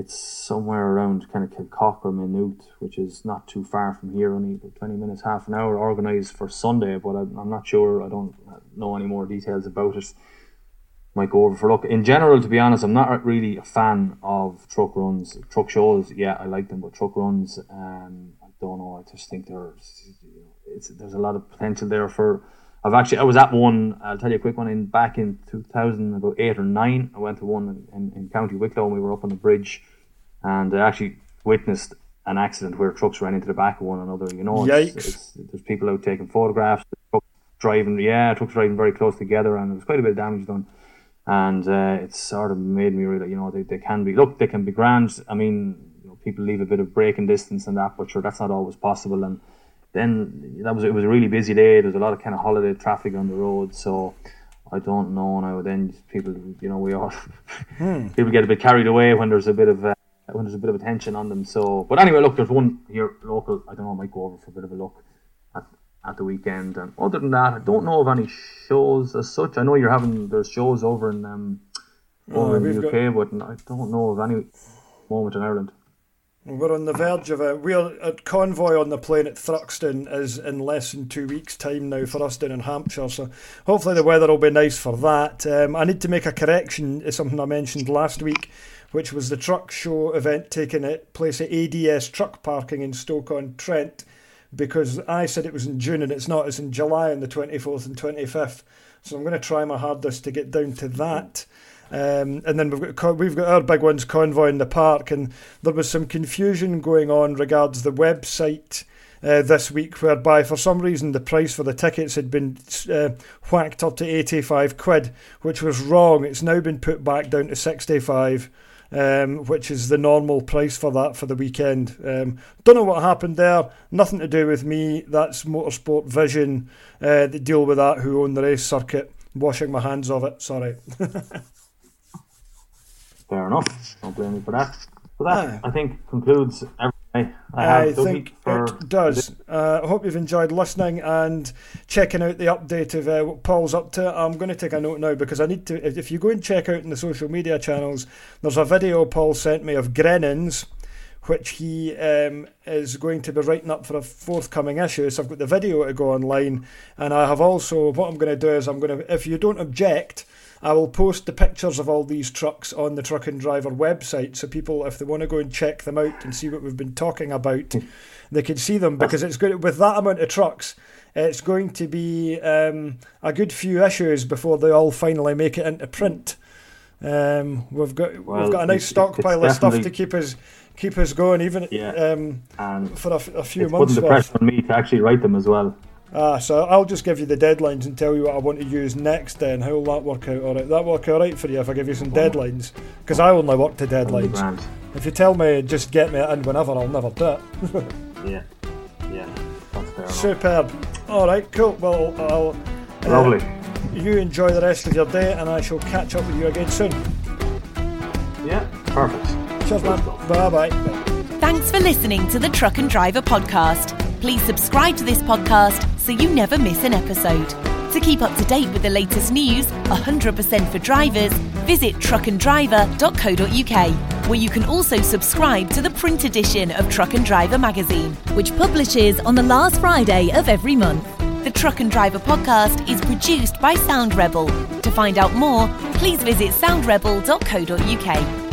it's somewhere around kind of Kilcock or Maynooth, which is not too far from here, only 20 minutes, half an hour, organised for Sunday, but I'm, I'm not sure, I don't know any more details about it. Might go over for look. In general, to be honest, I'm not really a fan of truck runs. Truck shows, yeah, I like them, but truck runs, um, don't know, I just think there's, it's, there's a lot of potential there for. I've actually I was at one. I'll tell you a quick one. In back in 2000, about eight or nine, I went to one in, in, County Wicklow, and we were up on the bridge, and I actually witnessed an accident where trucks ran into the back of one another. You know, it's- it's- there's people out taking photographs. Trucks driving, yeah, trucks driving very close together, and there was quite a bit of damage done. And uh, it sort of made me realize, you know, they, they can be look, they can be grand. I mean, people leave a bit of braking distance and that, but sure, that's not always possible. And then that was it was a really busy day. There's a lot of kind of holiday traffic on the road, so I don't know now. Then people, you know, we all people get a bit carried away when there's a bit of uh, when there's a bit of attention on them. So, but anyway, look, there's one here local. I don't know. I might go over for a bit of a look at at the weekend. And other than that, I don't know of any shows as such. I know you're having there's shows over in um over Oh, in the UK, but I don't know of any moment in Ireland. We're on the verge of a we're at convoy on the plane at Thruxton is in less than two weeks' time now for us down in Hampshire. So hopefully the weather will be nice for that. Um, I need to make a correction to something I mentioned last week, which was the truck show event taking place at ADS Truck Parking in Stoke on Trent, because I said it was in June and it's not. It's in July on the twenty fourth and twenty fifth. So I'm going to try my hardest to get down to that. Um, and then we've got we've got our big ones convoy in the park, and there was some confusion going on regards the website uh, this week, whereby for some reason the price for the tickets had been uh, whacked up to eighty five quid, which was wrong. It's now been put back down to sixty five. Um, which is the normal price for that for the weekend. Um, don't know what happened there. Nothing to do with me. That's Motorsport Vision uh, that deal with that, who own the race circuit. Washing my hands of it. Sorry. fair enough. Don't blame me for that. So that, I think, concludes everything I, I think it does. Uh, I hope you've enjoyed listening and checking out the update of uh, what Paul's up to. I'm going to take a note now because I need to. If you go and check out in the social media channels, there's a video Paul sent me of Grennans which he um, is going to be writing up for a forthcoming issue. So I've got the video to go online, and I have also what I'm going to do is I'm going to, if you don't object, I will post the pictures of all these trucks on the Truck and Driver website so people, if they want to go and check them out and see what we've been talking about, they can see them because it's good with that amount of trucks. It's going to be um, a good few issues before they all finally make it into print. Um, we've got well, we've got a nice stockpile of stuff to keep us keep us going, even yeah. um, for a, a few it's months. Putting the pressure on me to actually write them as well. Ah, so I'll just give you the deadlines and tell you what I want to use next. Then how will that work out? All right, that work all right for you if I give you some deadlines? Because I only work to deadlines. If you tell me just get me it in whenever, I'll never do it. yeah, yeah, that's fair. Superb. All right, cool. Well, I'll. Uh, Lovely. You enjoy the rest of your day, and I shall catch up with you again soon. Yeah, perfect. Cheers, man. Bye bye. Thanks for listening to the Truck and Driver podcast. Please subscribe to this podcast so you never miss an episode. To keep up to date with the latest news, 100% for drivers, visit truckanddriver.co.uk, where you can also subscribe to the print edition of Truck and Driver magazine, which publishes on the last Friday of every month. The Truck and Driver podcast is produced by Sound Rebel. To find out more, please visit soundrebel.co.uk.